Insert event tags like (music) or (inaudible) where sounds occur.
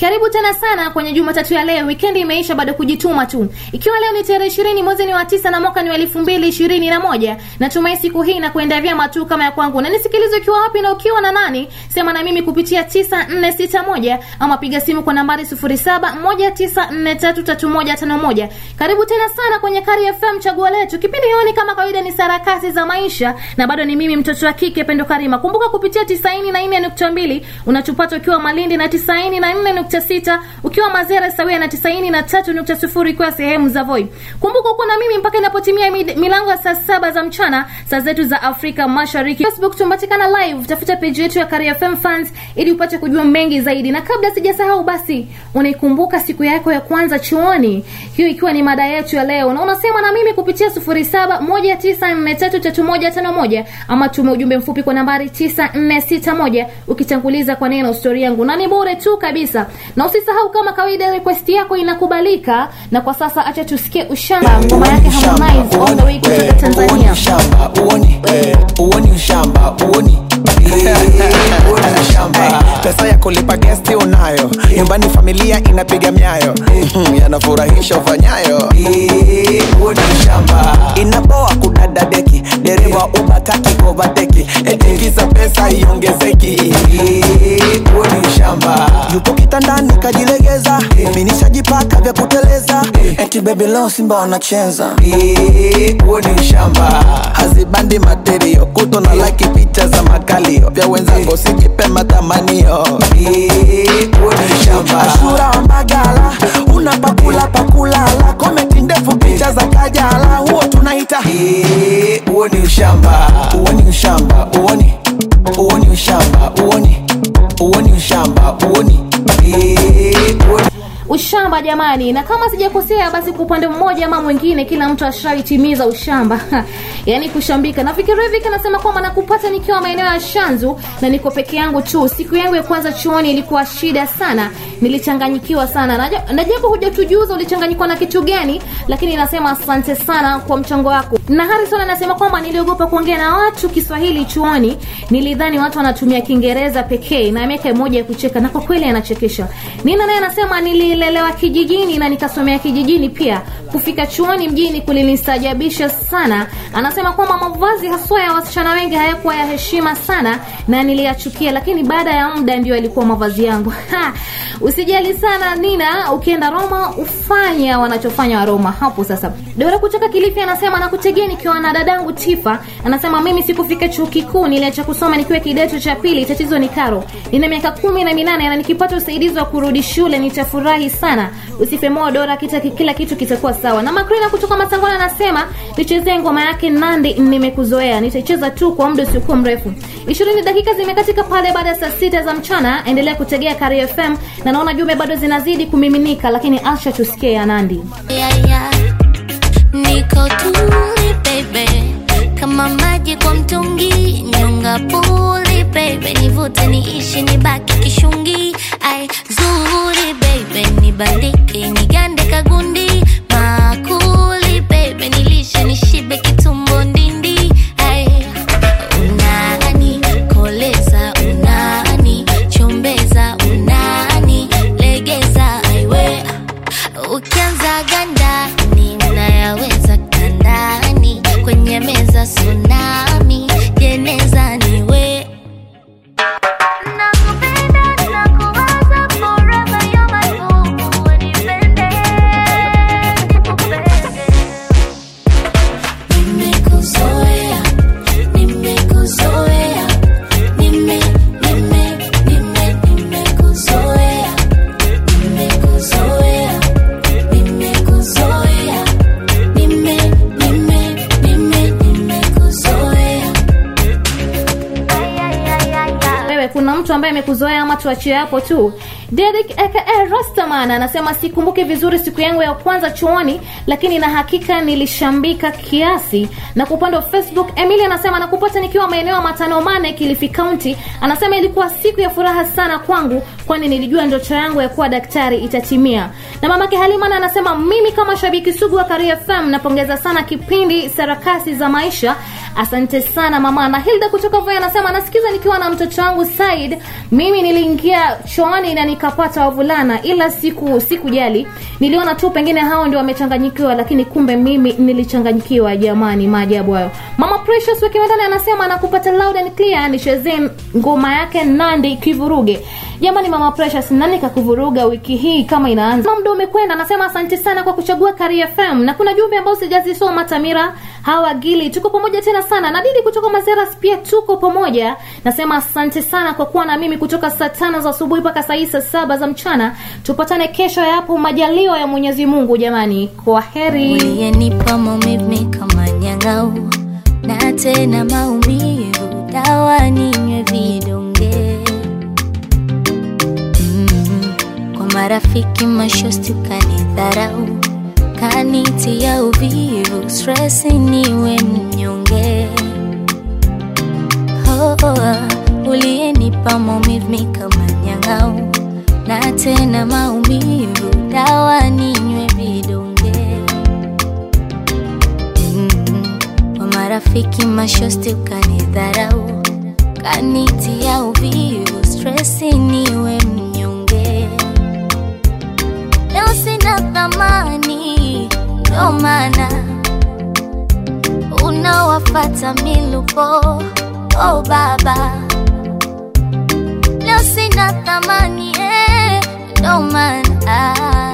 Karibu tena sana kwenye Jumatatu ya leo. Wikendi imeisha, bado kujituma tu. Ikiwa leo ni tarehe ishirini mwezi ni wa tisa na mwaka ni wa elfu mbili ishirini na moja. Natumai siku hii na kuendea vyema tu kama ya kwangu. Na nisikilize ukiwa wapi na ukiwa na nani? Sema na mimi kupitia tisa nne sita moja ama piga simu kwa nambari sufuri saba moja tisa nne tatu tatu moja tano moja. Karibu tena sana kwenye Kari FM chaguo letu. Kipindi hioni kama kawaida ni sarakasi za maisha na bado ni mimi mtoto wa kike Pendo Karima. Kumbuka kupitia tisaini na nne nukta mbili unatupata ukiwa Malindi na tisaini na nne nukta sita ukiwa Mazera sawia na tisaini na sehemu za Voi. Kumbuka uko na mimi mpaka inapotimia milango ya saa saba za mchana saa zetu za Afrika Mashariki. Facebook tumepatikana live, tafuta page yetu ya Kari FM fans ili upate kujua mengi zaidi. Na kabla sijasahau, basi unaikumbuka siku yako ya kwanza chuoni, hiyo ikiwa ni mada yetu ya leo, na unasema na mimi kupitia sufuri saba moja tisa nne tatu tatu moja tano moja ama tume ujumbe mfupi kwa nambari tisa nne sita moja ukitanguliza kwa neno stori yangu, na ni bure tu kabisa. Na usisahau kama kawaida, request yako inakubalika. Na kwa sasa acha tusikie ushamba, ngoma yake Harmonize all the way kutoka Tanzania. ushamba uoni uoni ushamba uoni uoni pesa ya kulipa gesti unayo. Nyumbani familia inapiga myayo Mhm, yanafurahisha ufanyayo. Inaboa kudada deki. Dereva ubakaki kovateki etingiza pesa iongezeki. Ushamba yupo kitandani kajilegeza. Minishajipaka vya kuteleza. Eti bebi leo simba wanacheza huo ni ushamba hazibandi materio kuto na laki picha za makalio. Vya wenzako, sijipe matamanio huo ni ushamba wa magala. Una pakula pakulala komenti ndefu picha za kajala. Huo tunaita. Huo ni ushamba huo ni ushamba uoni huo ni ushamba uoni huo ni ushamba uoni ushamba jamani na kama sijakosea basi kwa upande mmoja ama mwingine kila mtu ashaitimiza ushamba. (laughs) Yaani kushambika. Nafikiri hivi kanasema kwamba nakupata nikiwa maeneo ya shanzu na niko peke yangu tu. Siku yangu ya kwanza chuoni ilikuwa shida sana nilichanganyikiwa sana. Na japo hujatujuza ulichanganyikiwa na kitu gani lakini nasema asante sana kwa mchango wako. Na harrison anasema kwamba niliogopa kuongea na watu kiswahili chuoni nilidhani watu wanatumia kiingereza pekee na miaka moja ya kucheka na kwa kweli anachekesha. Nina naye anasema nililelewa kijijini na nikasomea kijijini pia. Kufika chuoni mjini kulinistajabisha sana. Anasema kwamba mavazi haswa ya wasichana wengi hayakuwa ya heshima sana na niliyachukia lakini baada ya muda ndio yalikuwa mavazi yangu! (laughs) usijali sana nina. Ukienda roma ufanya wanachofanya wa hapo sasa. Dora kutoka kilifi anasema nakutegea nikiwa na dadangu tifa anasema mimi sikufika chuo kikuu niliacha kusoma nikiwa kidato cha pili. Tatizo ni karo. Nina miaka kumi na minane na nikipata usaidizi wa kurudi shule nitafurahi sana. Usife moyo dora kita, kila kitu kitakuwa sawa. Na makrina kutoka matangona anasema nichezee ngoma yake nandi nimekuzoea nitaicheza tu kwa muda usiokuwa mrefu. Ishirini dakika zimekatika pale baada ya saa sita za mchana. Endelea kutegea kari fm na naona jumbe bado zinazidi kumiminika lakini acha tusikie ya nandi. Yeah, yeah. niko tuli baby. Kama maji kwa mtungi nyonga puli baby. Nivute niishi nibaki kishungi. Ai zuri baby. Nibandike ambaye amekuzoea ama tuachie hapo tu. Derek aka Rastaman anasema sikumbuki vizuri siku yangu ya kwanza chuoni lakini na hakika nilishambika kiasi. Na wa Facebook Emily anasema nakupata nikiwa maeneo ya matano mane Kilifi County. Anasema ilikuwa siku ya furaha sana kwangu kwani nilijua ndoto yangu ya kuwa daktari itatimia. Na mamake Halimana anasema mimi kama shabiki sugu wa Kari FM napongeza sana kipindi sarakasi za maisha asante sana mama. Na hilda kutoka Voi anasema nasikiza nikiwa na mtoto wangu said. Mimi niliingia choani na nikapata wavulana ila siku sikujali. Niliona tu pengine hao ndio wamechanganyikiwa lakini kumbe mimi nilichanganyikiwa jamani maajabu hayo. Mama precious wakiwandani anasema anakupata loud and clear. Nichezee ngoma yake nandi kivuruge jamani mama precious nani kakuvuruga wiki hii kama inaanza? Muda umekwenda anasema asante sana kwa kuchagua kari fm na kuna jumbe ambayo sijazisoma tamira. Hawa gili tuko pamoja tena sana. Na didi kutoka mazeras pia tuko pamoja. Nasema asante sana kwa kuwa na mimi kutoka saa tano za asubuhi mpaka saa hii saa saba za mchana. Tupatane kesho yapo majaliwa ya mwenyezi mungu jamani. Kwa heri. Na tena maumivu. Dawa ninywe vidonge marafiki mashosti ukanidharau kanitia uvivu stresi niwe mnyonge. Oh, oh, uliyenipa maumivu kama nyang'au. Na tena maumivu dawa ninywe vidonge. Mm, kwa marafiki mashosti ukanidharau kanitia uvivu stresi niwe mnyonge sina thamani ndo maana. Unawafata milupo oh baba. Leo sina thamani eh, ndo maana